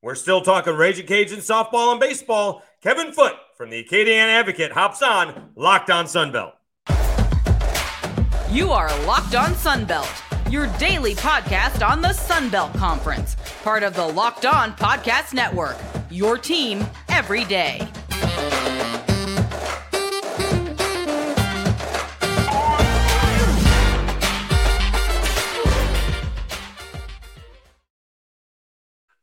We're still talking Ragin' Cajun softball and baseball. Kevin Foote from the Acadiana Advocate hops on Locked On Sunbelt. You are Locked On Sunbelt, your daily podcast on the Sunbelt Conference, part of the Locked On Podcast Network. Your team every day.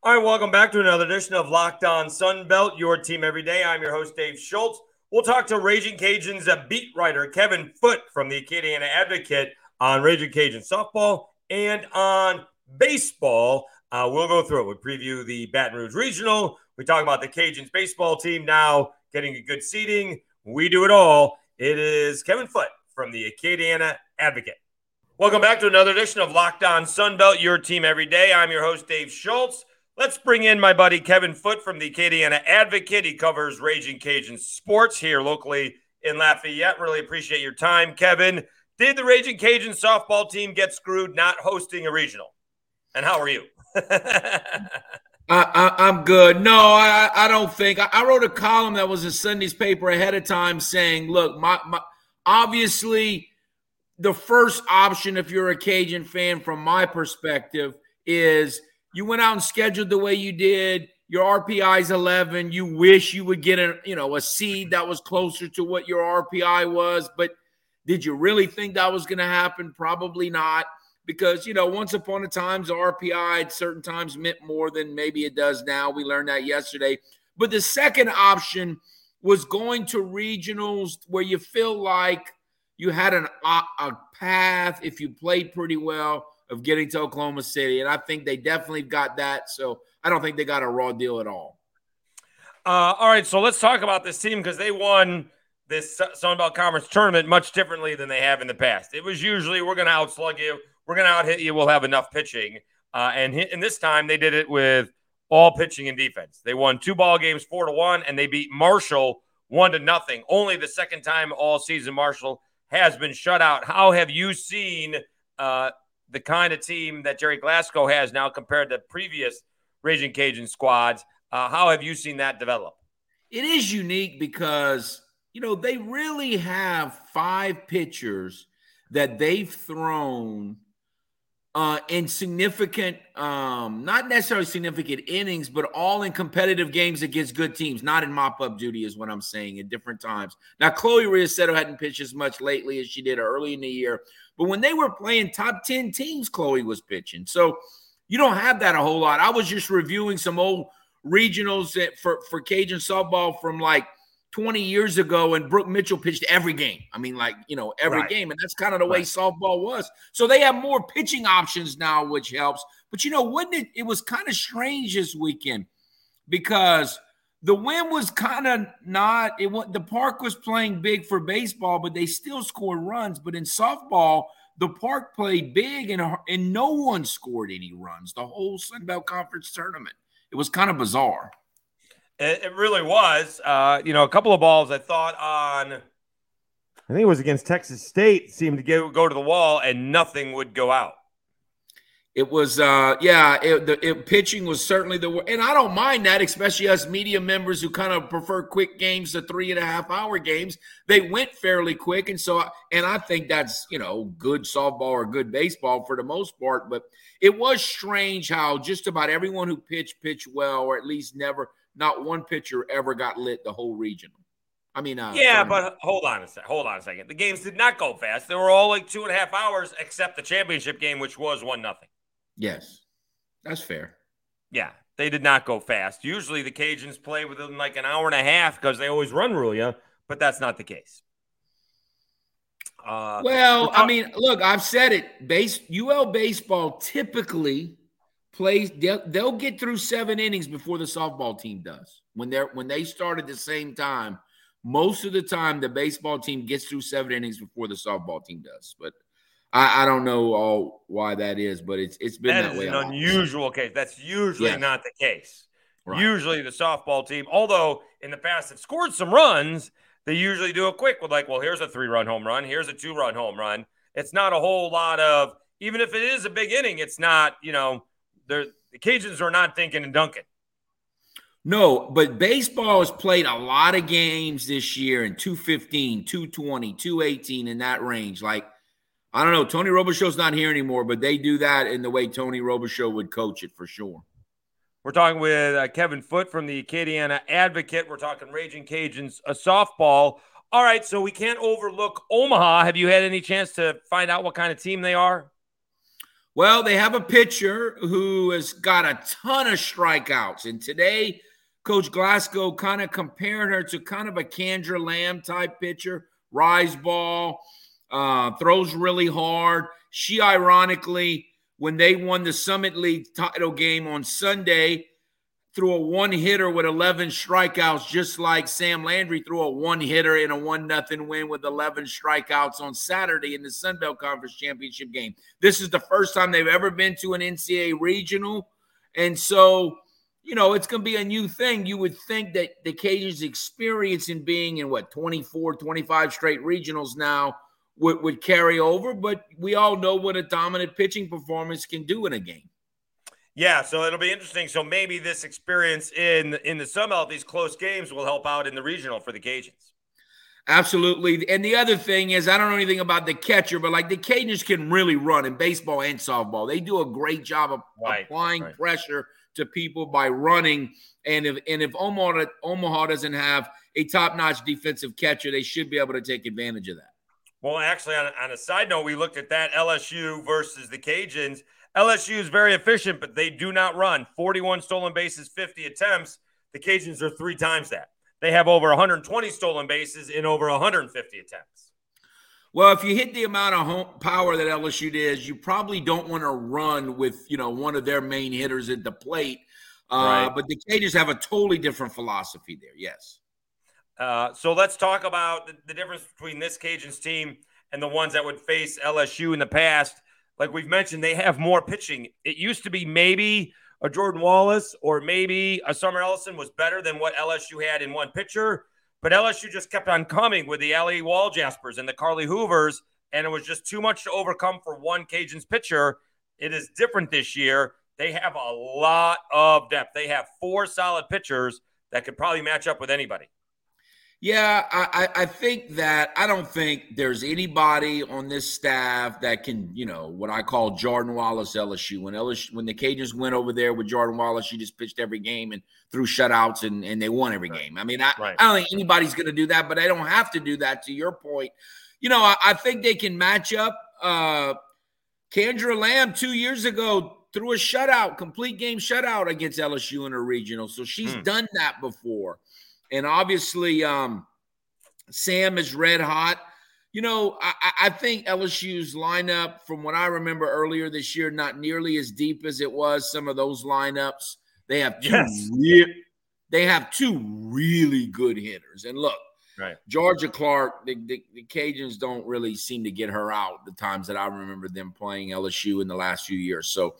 All right, welcome back to another edition of Locked On Sunbelt, your team every day. I'm your host, Dave Schultz. We'll talk to Ragin' Cajuns beat writer Kevin Foote from the Acadiana Advocate on Ragin' Cajun softball and on baseball. Uh, we'll go through it. We preview the Baton Rouge Regional. We talk about the Cajuns baseball team now getting a good seating. We do it all. It is Kevin Foote from the Acadiana Advocate. Welcome back to another edition of Locked On Sunbelt, your team every day. I'm your host, Dave Schultz. Let's bring in my buddy Kevin Foote from the Acadiana Advocate. He covers Ragin' Cajun sports here locally in Lafayette. Really appreciate your time, Kevin. Did the Ragin' Cajun softball team get screwed not hosting a regional? And how are you? I, am good. No, I, I don't think. I, I, wrote a column that was in Sunday's paper ahead of time saying, look, my, my obviously the first option if you're a Cajun fan from my perspective is – you went out and scheduled the way you did. Your RPI is 11. You wish you would get a you know a seed that was closer to what your RPI was, but did you really think that was going to happen? Probably not, because you know once upon a time the RPI at certain times meant more than maybe it does now. We learned that yesterday. But the second option was going to regionals where you feel like you had an, a, a path if you played pretty well of getting to Oklahoma City. And I think they definitely got that. So I don't think they got a raw deal at all. Uh, all right. So let's talk about this team because they won this Sun Belt Conference tournament much differently than they have in the past. It was usually we're going to outslug you, we're going to out hit you, we'll have enough pitching. Uh, and, and this time they did it with all pitching and defense. They won two ball games, four to one, and they beat Marshall one to nothing. Only the second time all season Marshall has been shut out. How have you seen uh, the kind of team that Gerry Glasgow has now compared to previous Ragin' Cajun squads. Uh, how have you seen that develop? It is unique because, you know, they really have five pitchers that they've thrown uh, in significant, um, not necessarily significant innings, but all in competitive games against good teams, not in mop up duty, is what I'm saying at different times. Now, Chloe Riassetto hadn't pitched as much lately as she did early in the year, but when they were playing top 10 teams, Chloe was pitching. So you don't have that a whole lot. I was just reviewing some old regionals for, for Cajun softball from like 20 years ago, and Brooke Mitchell pitched every game. I mean, like, you know, every right. game. And that's kind of the way right. softball was. So they have more pitching options now, which helps. But, you know, wouldn't it? It was kind of strange this weekend because the win was kind of not it the park was playing big for baseball but they still scored runs but in softball the park played big and and no one scored any runs the whole Sun Belt Conference tournament it was kind of bizarre it, it really was uh, you know a couple of balls I thought on I think it was against Texas State seemed to go, go to the wall and nothing would go out it was, uh, yeah, it, the it, pitching was certainly the, and I don't mind that, especially us media members who kind of prefer quick games to three and a half hour games. They went fairly quick, and so, and I think that's you know good softball or good baseball for the most part. But it was strange how just about everyone who pitched pitched well, or at least never, not one pitcher ever got lit the whole regional. I mean, uh, yeah, but hold on a second. Hold on a second. The games did not go fast. They were all like two and a half hours, except the championship game, which was one nothing. Yes, that's fair. Yeah, they did not go fast. Usually the Cajuns play within like an hour and a half because they always run rule you, but that's not the case. Uh, well, I mean, look, I've said it. Base UL baseball typically plays. They'll, they'll get through seven innings before the softball team does. When they're when they start at the same time, most of the time the baseball team gets through seven innings before the softball team does. But I, I, don't know all why that is, but it's it's been that, that way. An unusual case. That's usually yes. not the case. Right. Usually the softball team, although in the past have scored some runs, they usually do it quick with like, well, here's a three-run home run, here's a two-run home run. It's not a whole lot of even if it is a big inning, it's not, you know, the Cajuns are not thinking and dunking. No, but baseball has played a lot of games this year in 215, 220, 218 in that range. Like, I don't know, Tony Robichaux's not here anymore, but they do that in the way Tony Robichaux would coach it for sure. We're talking with uh, Kevin Foote from the Acadiana Advocate. We're talking Ragin' Cajuns, a softball. All right, so we can't overlook Omaha. Have you had any chance to find out what kind of team they are? Well, they have a pitcher who has got a ton of strikeouts. And today, Coach Glasgow kind of compared her to kind of a Kandra Lamb type pitcher, rise ball, uh, throws really hard. She, ironically, when they won the Summit League title game on Sunday, threw a one hitter with 11 strikeouts, just like Sam Landry threw a one hitter in a one nothing win with 11 strikeouts on Saturday in the Sun Belt Conference Championship game. This is the first time they've ever been to an NCAA regional. And so you know, it's going to be a new thing. You would think that the Cajuns' experience in being in what 24, 25 straight regionals now would, would carry over, but we all know what a dominant pitching performance can do in a game. Yeah, so it'll be interesting. So maybe this experience in in the Sun Belt, these close games, will help out in the regional for the Cajuns. Absolutely. And the other thing is, I don't know anything about the catcher, but like the Cajuns can really run in baseball and softball. They do a great job of right, applying right. pressure to people by running. And if and if Omaha Omaha doesn't have a top notch defensive catcher, they should be able to take advantage of that. Well, actually, on, on a side note, we looked at that LSU versus the Cajuns. LSU is very efficient, but they do not run 41 stolen bases, 50 attempts. The Cajuns are three times that. They have over 120 stolen bases in over 150 attempts. Well, if you hit the amount of home power that LSU does, you probably don't want to run with you know one of their main hitters at the plate. Uh, right. But the Cajuns have a totally different philosophy there. Yes. Uh, so let's talk about the, the, difference between this Cajuns team and the ones that would face LSU in the past. Like we've mentioned, they have more pitching. It used to be maybe a Jordan Wallace or maybe a Summer Ellison was better than what LSU had in one pitcher. But LSU just kept on coming with the Allie Walljaspers and the Carley Hoovers, and it was just too much to overcome for one Cajuns pitcher. It is different this year. They have a lot of depth. They have four solid pitchers that could probably match up with anybody. Yeah, I, I think that I don't think there's anybody on this staff that can, you know, what I call Jordan Wallace LSU. When LSU, when the Cajuns went over there with Jordan Wallace, she just pitched every game and threw shutouts and, and they won every game. I mean, I, right. I don't think anybody's going to do that, but I don't have to do that. To your point, you know, I, I think they can match up. Uh, Kandra Lamb two years ago threw a shutout, complete game shutout against LSU in a regional, so she's hmm. done that before. And obviously, um, Sam is red hot. You know, I, I, think LSU's lineup, from what I remember earlier this year, not nearly as deep as it was. Some of those lineups, they have two. Yes. Re- they have two really good hitters. And look, right, Georgia Clark, the, the, the Cajuns don't really seem to get her out the times that I remember them playing LSU in the last few years. So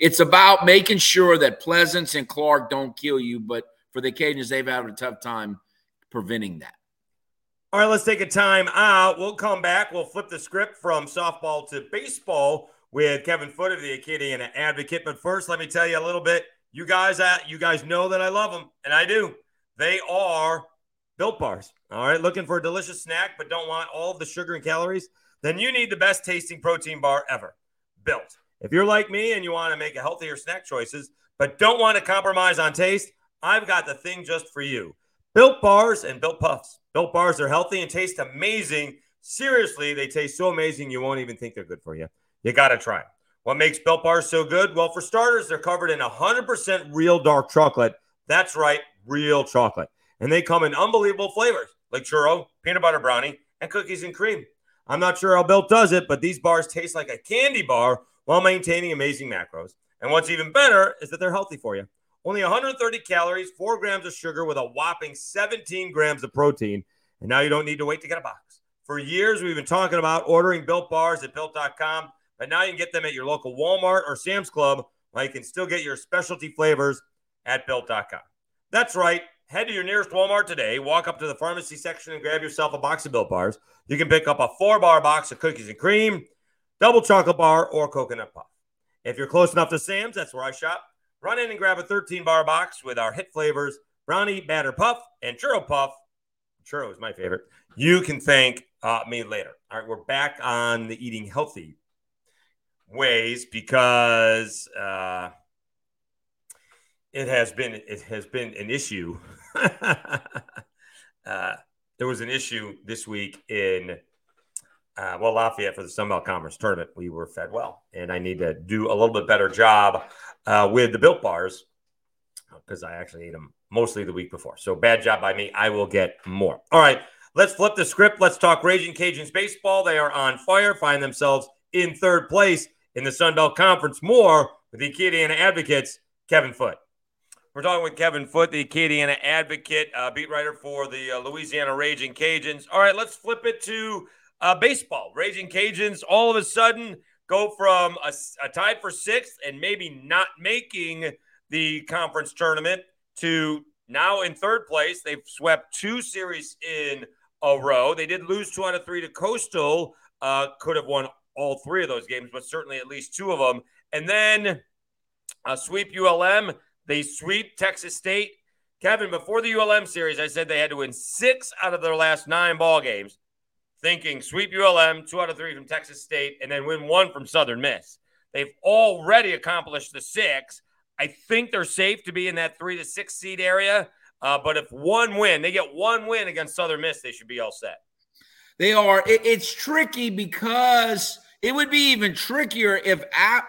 it's about making sure that Pleasants and Clark don't kill you, but for the Cajuns, they've had a tough time preventing that. All right, let's take a time out. We'll come back. We'll flip the script from softball to baseball with Kevin Foote of the Acadiana Advocate. But first, let me tell you a little bit. You guys, uh, you guys know that I love them, and I do. They are built bars. All right, looking for a delicious snack, but don't want all of the sugar and calories? Then you need the best tasting protein bar ever. Built. If you're like me and you want to make healthier snack choices, but don't want to compromise on taste, I've got the thing just for you. Built bars and built puffs. Built bars are healthy and taste amazing. Seriously, they taste so amazing you won't even think they're good for you. You got to try them. What makes built bars so good? Well, for starters, they're covered in 100% real dark chocolate. That's right, real chocolate. And they come in unbelievable flavors like churro, peanut butter brownie, and cookies and cream. I'm not sure how Built does it, but these bars taste like a candy bar while maintaining amazing macros. And what's even better is that they're healthy for you. Only 130 calories, four grams of sugar with a whopping 17 grams of protein. And now you don't need to wait to get a box. For years, we've been talking about ordering built bars at built.com, but now you can get them at your local Walmart or Sam's Club, while you can still get your specialty flavors at built.com. That's right. Head to your nearest Walmart today, walk up to the pharmacy section and grab yourself a box of built bars. You can pick up a four bar box of cookies and cream, double chocolate bar, or coconut puff. If you're close enough to Sam's, that's where I shop Run in and grab a 13 bar box with our hit flavors brownie batter puff and churro puff. Churro is my favorite. You can thank uh, me later. All right, we're back on the eating healthy ways because uh, it has been it has been an issue. uh, there was an issue this week in uh, well Lafayette for the Sun Belt Conference tournament. We were fed well, and I need to do a little bit better job uh, with the built bars because I actually ate them mostly the week before. So bad job by me. I will get more. All right, let's flip the script. Let's talk Ragin' Cajuns baseball. They are on fire, find themselves in third place in the Sun Belt Conference. More with the Acadiana Advocates, Kevin Foote. We're talking with Kevin Foote, the Acadiana Advocate, uh, beat writer for the uh, Louisiana Ragin' Cajuns. All right, let's flip it to uh, baseball. Ragin' Cajuns all of a sudden go from a, a tied for sixth and maybe not making the conference tournament to now in third place. They've swept two series in a row. They did lose two out of three to Coastal. Uh, could have won all three of those games, but certainly at least two of them. And then uh, sweep ULM. They sweep Texas State. Kevin, before the ULM series, I said they had to win six out of their last nine ball games. Thinking sweep ULM, two out of three from Texas State, and then win one from Southern Miss. They've already accomplished the six. I think they're safe to be in that three to six seed area. Uh, but if one win, they get one win against Southern Miss, they should be all set. They are. It, it's tricky because it would be even trickier if App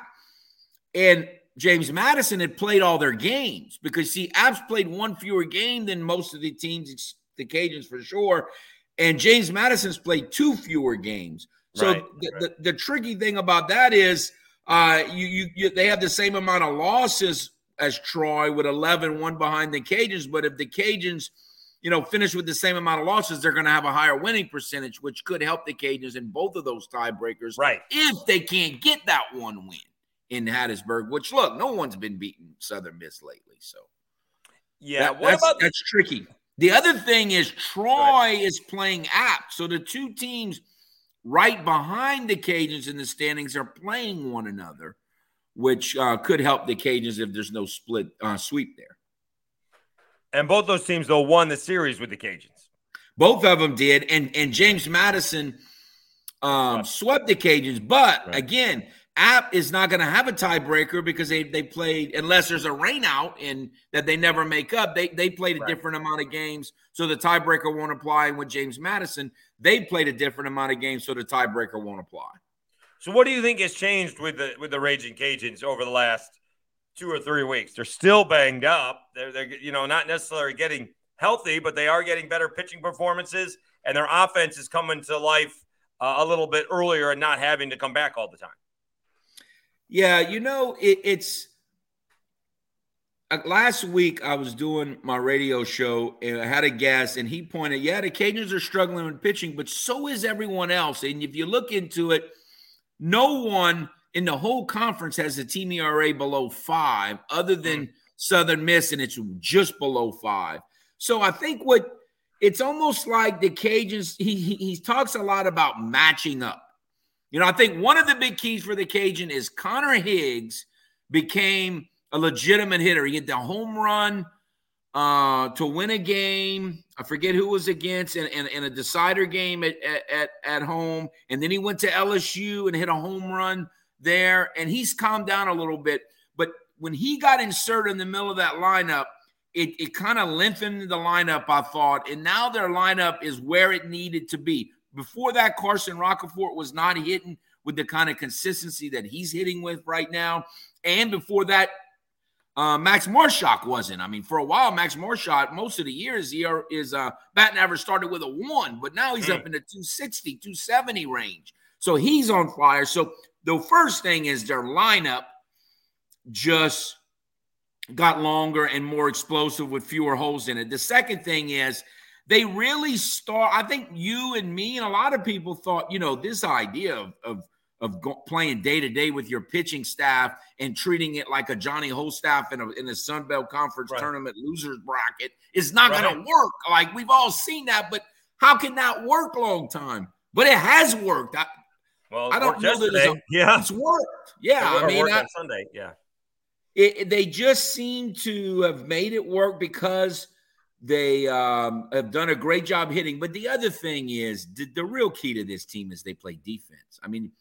and James Madison had played all their games because see, App's played one fewer game than most of the teams, the Cajuns for sure, and James Madison's played two fewer games. So right, the, right. The, the tricky thing about that is uh, you, you, you, they have the same amount of losses as Troy with 11, one behind the Cajuns. But if the Cajuns, you know, finish with the same amount of losses, they're going to have a higher winning percentage, which could help the Cajuns in both of those tiebreakers. Right. If they can't get that one win in Hattiesburg, which look, no one's been beating Southern Miss lately. So, yeah, that, that's, about- that's tricky. The other thing is Troy is playing App. So the two teams right behind the Cajuns in the standings are playing one another which uh, could help the Cajuns if there's no split uh, sweep there. And both those teams though won the series with the Cajuns. Both of them did, and and James Madison um, swept the Cajuns. But right. again, App is not going to have a tiebreaker because they they played unless there's a rainout and that they never make up. They they played a right. different amount of games, so the tiebreaker won't apply. And with James Madison, they played a different amount of games, so the tiebreaker won't apply. So, what do you think has changed with the with the Ragin' Cajuns over the last two or three weeks? They're still banged up. They're they're you know not necessarily getting healthy, but they are getting better pitching performances, and their offense is coming to life uh, a little bit earlier and not having to come back all the time. Yeah, you know it, it's. Uh, last week, I was doing my radio show and I had a guest, and he pointed, Yeah, the Cajuns are struggling with pitching, but so is everyone else. And if you look into it, no one in the whole conference has a team ERA below five, other than Southern Miss, and it's just below five. So I think what it's almost like the Cajuns. He, he he talks a lot about matching up. You know, I think one of the big keys for the Cajun is Connor Higgs became a legitimate hitter. He hit the home run uh, to win a game. I forget who was against in, in, in a decider game at, at, at home. And then he went to LSU and hit a home run there. And he's calmed down a little bit. But when he got inserted in the middle of that lineup, it, it kind of lengthened the lineup, I thought. And now their lineup is where it needed to be. Before that, Carson Roccaforte was not hitting with the kind of consistency that he's hitting with right now. And before that, uh, Max Marshak wasn't. I mean, for a while, Max Marshak, most of the years, he are, is uh, batting average started with a one, but now he's mm. up in the 260, 270 range. So he's on fire. So the first thing is their lineup just got longer and more explosive with fewer holes in it. The second thing is they really start. I think you and me and a lot of people thought, you know, this idea of, of of go, playing day to day with your pitching staff and treating it like a Johnny Wholestaff in a in the Sun Belt Conference right. tournament losers bracket is not right. going to work. Like we've all seen that, but how can that work long time? But it has worked. I, well, I don't know that it's, a, yeah. it's worked. Yeah, I mean, I, Sunday, yeah. it, they just seem to have made it work because they um, have done a great job hitting. But the other thing is the, the real key to this team is they play defense. I mean,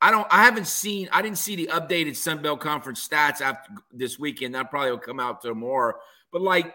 I don't. I haven't seen. I didn't see the updated Sun Belt Conference stats after this weekend. That probably will come out tomorrow. But like,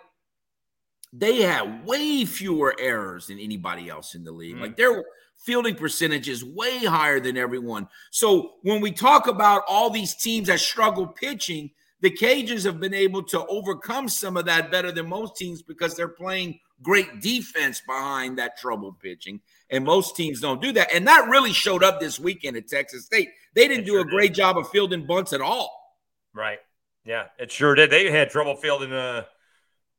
they have way fewer errors than anybody else in the league. Mm. Like their fielding percentage is way higher than everyone. So when we talk about all these teams that struggle pitching, the Cajuns have been able to overcome some of that better than most teams because they're playing great defense behind that troubled pitching. And most teams don't do that. And that really showed up this weekend at Texas State. They didn't it do sure a great did. job of fielding bunts at all. Right. Yeah, it sure did. They had trouble fielding, uh,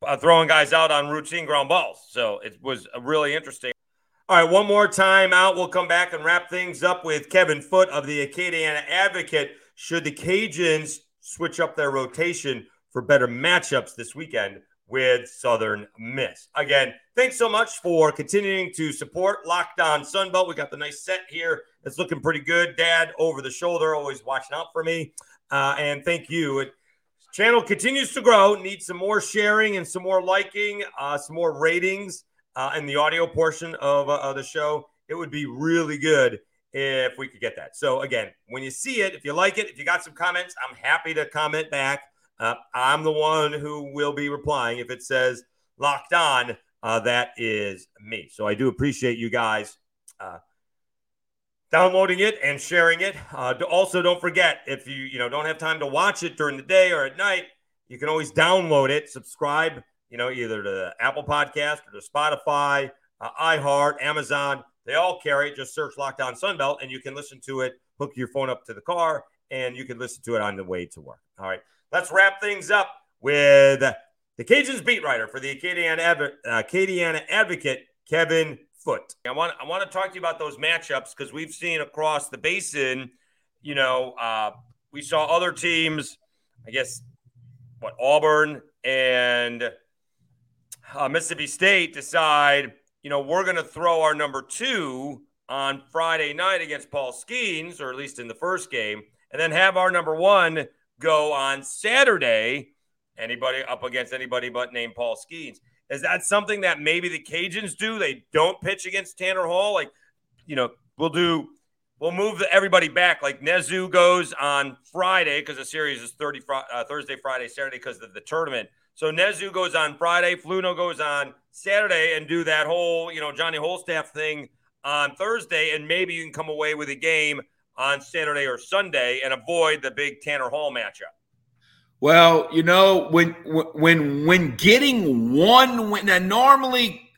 uh, throwing guys out on routine ground balls. So it was really interesting. All right, one more time out. We'll come back and wrap things up with Kevin Foote of the Acadiana Advocate. Should the Cajuns switch up their rotation for better matchups this weekend with Southern Miss. Again, thanks so much for continuing to support Locked On Sunbelt. We got the nice set here. It's looking pretty good. Dad over the shoulder, always watching out for me. Uh, and thank you. It, channel continues to grow. Need some more sharing and some more liking, uh, some more ratings uh, in the audio portion of, uh, of the show. It would be really good if we could get that. So again, when you see it, if you like it, if you got some comments, I'm happy to comment back. Uh, I'm the one who will be replying. If it says locked on, uh, that is me. So I do appreciate you guys uh, downloading it and sharing it. Uh, also, don't forget if you you know don't have time to watch it during the day or at night, you can always download it, subscribe. You know, either to Apple Podcast or to Spotify, uh, iHeart, Amazon. They all carry it. Just search Locked On Sunbelt, and you can listen to it. Hook your phone up to the car, and you can listen to it on the way to work. All right let's wrap things up with the Cajuns beat writer for the Acadiana, Adv- uh, Acadiana Advocate, Kevin Foote. I want I want to talk to you about those matchups because we've seen across the basin, you know, uh, we saw other teams, I guess, what Auburn and uh, Mississippi State decide, you know, we're going to throw our number two on Friday night against Paul Skenes, or at least in the first game, and then have our number one go on Saturday. Anybody up against anybody but named Paul Skenes. Is that something that maybe the Cajuns do? They don't pitch against Tanner Hall. Like, you know, we'll do, we'll move everybody back. Like Nezuh goes on Friday because the series is 30, uh, Thursday, Friday, Saturday because of the tournament. So Nezuh goes on Friday, Fluno goes on Saturday, and do that whole, you know, Johnny Wholestaff thing on Thursday, and maybe you can come away with a game on Saturday or Sunday and avoid the big Tanner Hall matchup? Well, you know, when when when getting one win, now normally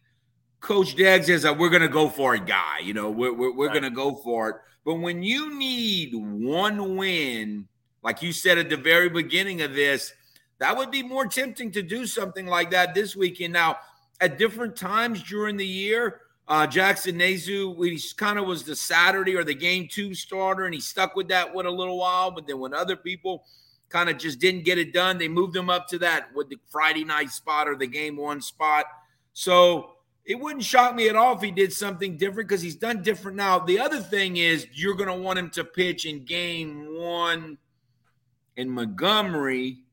Coach Deggs says that we're going to go for a guy. You know, we're we're, we're right. going to go for it. But when you need one win, like you said at the very beginning of this, that would be more tempting to do something like that this weekend. Now, at different times during the year, uh, Jackson Nezuh, he kind of was the Saturday or the game two starter, and he stuck with that one a little while. But then when other people kind of just didn't get it done, they moved him up to that with the Friday night spot or the game one spot. So it wouldn't shock me at all if he did something different because he's done different now. The other thing is you're going to want him to pitch in game one in Montgomery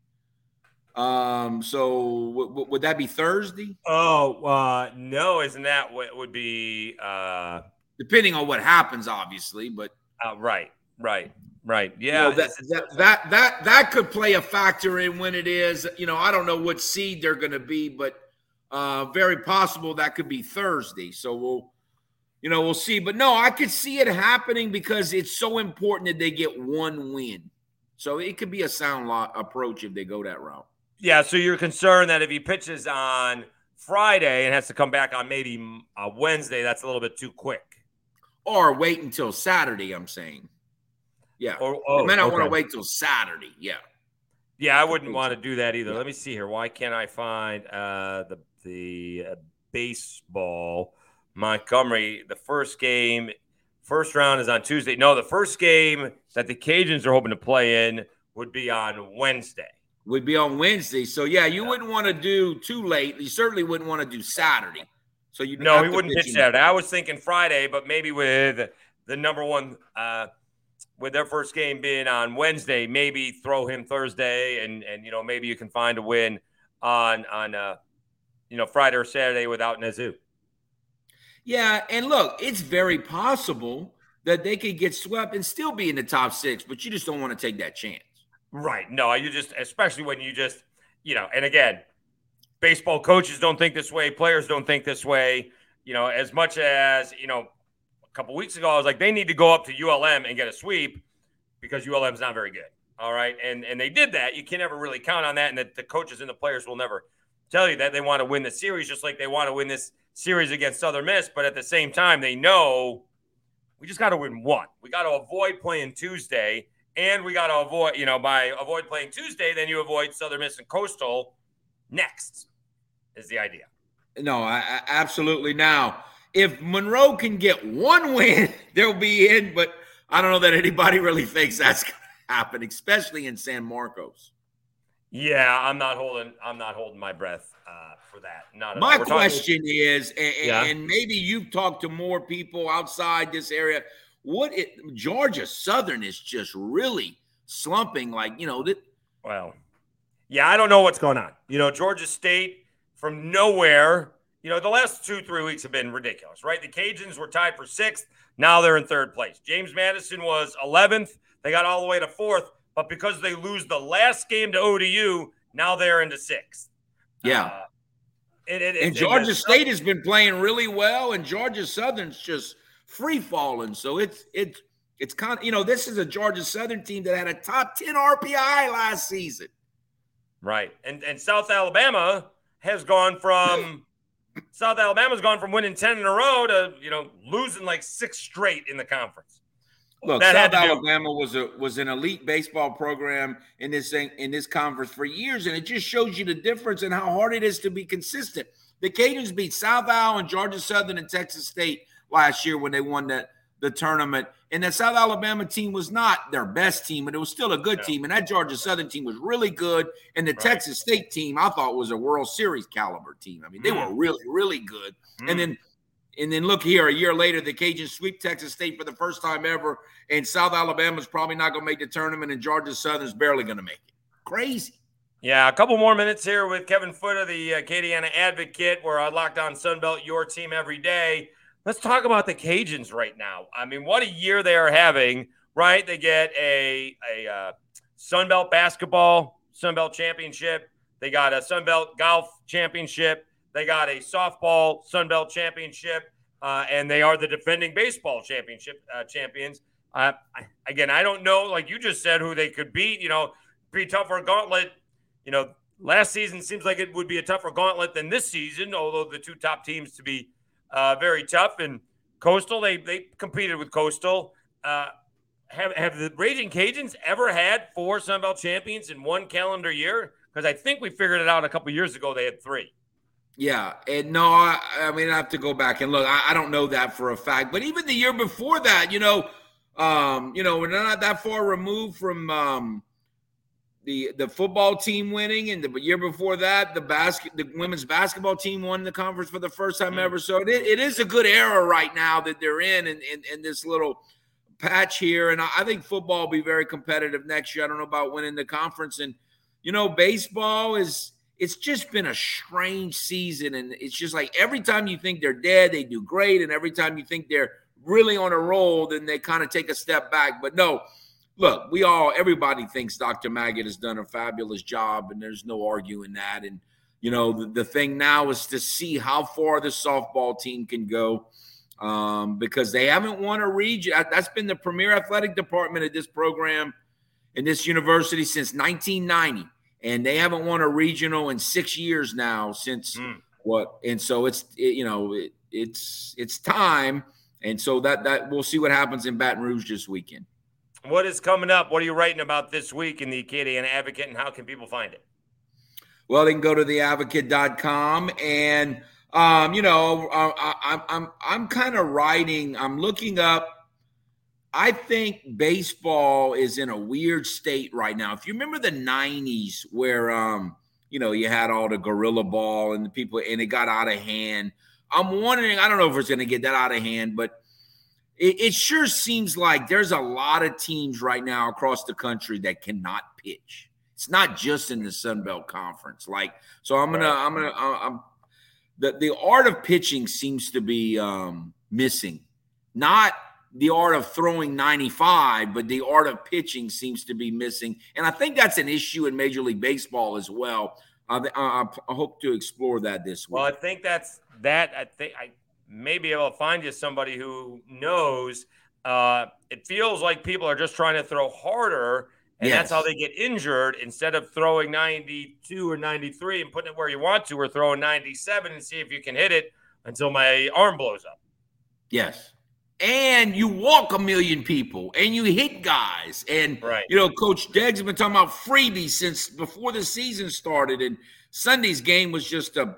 um, so w- w- would that be Thursday? Oh, uh, no, isn't that what would be? Uh, Depending on what happens, obviously, but uh, right, right, right. Yeah, you know, that, that that that that could play a factor in when it is. You know, I don't know what seed they're going to be, but uh, very possible that could be Thursday. So we'll, you know, we'll see. But no, I could see it happening because it's so important that they get one win. So it could be a sound lot approach if they go that route. Yeah, so you're concerned that if he pitches on Friday and has to come back on maybe uh, Wednesday, that's a little bit too quick. Or wait until Saturday, I'm saying. Yeah. Or oh, may not okay. want to wait till Saturday. Yeah. Yeah, I wouldn't want to do that either. Yeah. Let me see here. Why can't I find uh, the the uh, baseball Montgomery? The first game, first round is on Tuesday. No, the first game that the Cajuns are hoping to play in would be on Wednesday would be on Wednesday. So yeah, you yeah. wouldn't want to do too late. You certainly wouldn't want to do Saturday. So you no, he wouldn't pitch Saturday. I was thinking Friday, but maybe with the number one uh, with their first game being on Wednesday, maybe throw him Thursday, and and you know maybe you can find a win on on uh, you know Friday or Saturday without Nezuh. Yeah, and look, it's very possible that they could get swept and still be in the top six, but you just don't want to take that chance. Right. No, you just, especially when you just, you know, and again, baseball coaches don't think this way, players don't think this way. You know, as much as, you know, a couple weeks ago, I was like, they need to go up to ULM and get a sweep because ULM's not very good. All right. And and they did that. You can never really count on that. And the, the coaches and the players will never tell you that they want to win the series, just like they want to win this series against Southern Miss. But at the same time, they know we just got to win one. We got to avoid playing Tuesday, and we got to avoid, you know, by avoid playing Tuesday, then you avoid Southern Miss and Coastal next. Is the idea? No, I, I, absolutely. Now, if Monroe can get one win, they'll be in. But I don't know that anybody really thinks that's going to happen, especially in San Marcos. Yeah, I'm not holding. I'm not holding my breath uh, for that. Not my question talking- is, and, yeah. and, maybe you've talked to more people outside this area. What it, Georgia Southern is just really slumping. Like you know that. Well, yeah, I don't know what's going on. You know, Georgia State from nowhere. You know, the last two three weeks have been ridiculous, right? The Cajuns were tied for sixth. Now they're in third place. James Madison was 11th. They got all the way to fourth, but because they lose the last game to ODU, now they're into sixth. Yeah. Uh, it, it, and Georgia State has been playing really well, and Georgia Southern's just free falling. So it's it's it's kind of you know this is a Georgia Southern team that had a top ten RPI last season. Right, and and South Alabama has gone from South Alabama's gone from winning ten in a row to you know losing like six straight in the conference. Look, that South Alabama was a was an elite baseball program in this in this conference for years, and it just shows you the difference and how hard it is to be consistent. The Cajuns beat South Al and Georgia Southern and Texas State last year when they won that the tournament. And that South Alabama team was not their best team, but it was still a good team. And that Georgia Southern team was really good. And the right. Texas State team, I thought was a World Series caliber team. I mean, they mm. were really, really good. Mm. And then and then look here, a year later, the Cajuns sweep Texas State for the first time ever, and South Alabama's probably not going to make the tournament, and Georgia Southern's barely going to make it. Crazy. Yeah, a couple more minutes here with Kevin Foote of the uh, Acadiana Advocate. We're on Locked On Sunbelt, your team every day. Let's talk about the Cajuns right now. I mean, what a year they are having, right? They get a, a uh, Sunbelt basketball, Sunbelt championship. They got a Sunbelt golf championship. They got a softball Sun Belt championship, uh, and they are the defending baseball championship uh, champions. Uh, I, again, I don't know, like you just said, who they could beat. You know, be tougher gauntlet. You know, last season seems like it would be a tougher gauntlet than this season, although the two top teams to be uh, very tough. And Coastal, they they competed with Coastal. Uh, have have the Ragin' Cajuns ever had four Sun Belt champions in one calendar year? Because I think we figured it out a couple years ago. They had three. Yeah, and no, I, I, mean I have to go back and look. I, I, don't know that for a fact, but even the year before that, you know, um, you know, we're not that far removed from um, the the football team winning, and the year before that, the basket, the women's basketball team won the conference for the first time ever. So it, it is a good era right now that they're in, and in, in, in, this little patch here. And I, I think football will be very competitive next year. I don't know about winning the conference, and you know, baseball is it's just been a strange season. And it's just like every time you think they're dead, they do great. And every time you think they're really on a roll, then they kind of take a step back. But no, look, we all, everybody thinks Dr. Maggard has done a fabulous job, and there's no arguing that. And, you know, the, the thing now is to see how far the softball team can go um, because they haven't won a region. That's been the premier athletic department of this program in this university since 1990 and they haven't won a regional in six years now since mm. what and so it's it, you know it, it's it's time and so that that we'll see what happens in baton rouge this weekend what is coming up what are you writing about this week in the acadiana advocate and how can people find it well they can go to theadvocate.com and um, you know I, I'm I'm I'm kind of writing I'm looking up I think baseball is in a weird state right now. If you remember the 90s where um, you know, you had all the gorilla ball and the people and it got out of hand. I'm wondering, I don't know if it's gonna get that out of hand, but it, it sure seems like there's a lot of teams right now across the country that cannot pitch. It's not just in the Sun Belt Conference. Like, so I'm gonna, I'm gonna, uh, I'm the the art of pitching seems to be um, missing. Not the art of throwing 95, but the art of pitching seems to be missing. And I think that's an issue in Major League Baseball as well. I, I, I hope to explore that this week. Well, I think that's that. I think I may be able to find you somebody who knows. Uh, it feels like people are just trying to throw harder, and yes. that's how they get injured instead of throwing 92 or 93 and putting it where you want to, or throwing 97 and see if you can hit it until my arm blows up. Yes. And you walk a million people and you hit guys. And, right. you know, Coach Deggs has been talking about freebies since before the season started. And Sunday's game was just a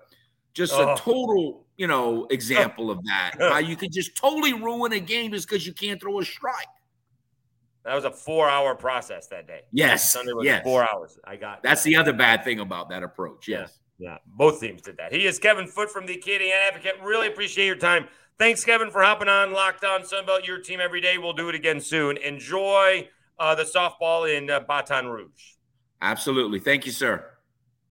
just oh. a total you know, example of that. How you could just totally ruin a game just because you can't throw a strike. That was a four-hour process that day. Yes, Sunday was yes. four hours. I got. That's that. the other bad thing about that approach. Yes. Yeah. yeah, both teams did that. He is Kevin Foote from the Acadiana Advocate. Really appreciate your time. Thanks, Kevin, for hopping on Locked On Sunbelt. Your team every day. We'll do it again soon. Enjoy uh, the softball in uh, Baton Rouge. Absolutely. Thank you, sir.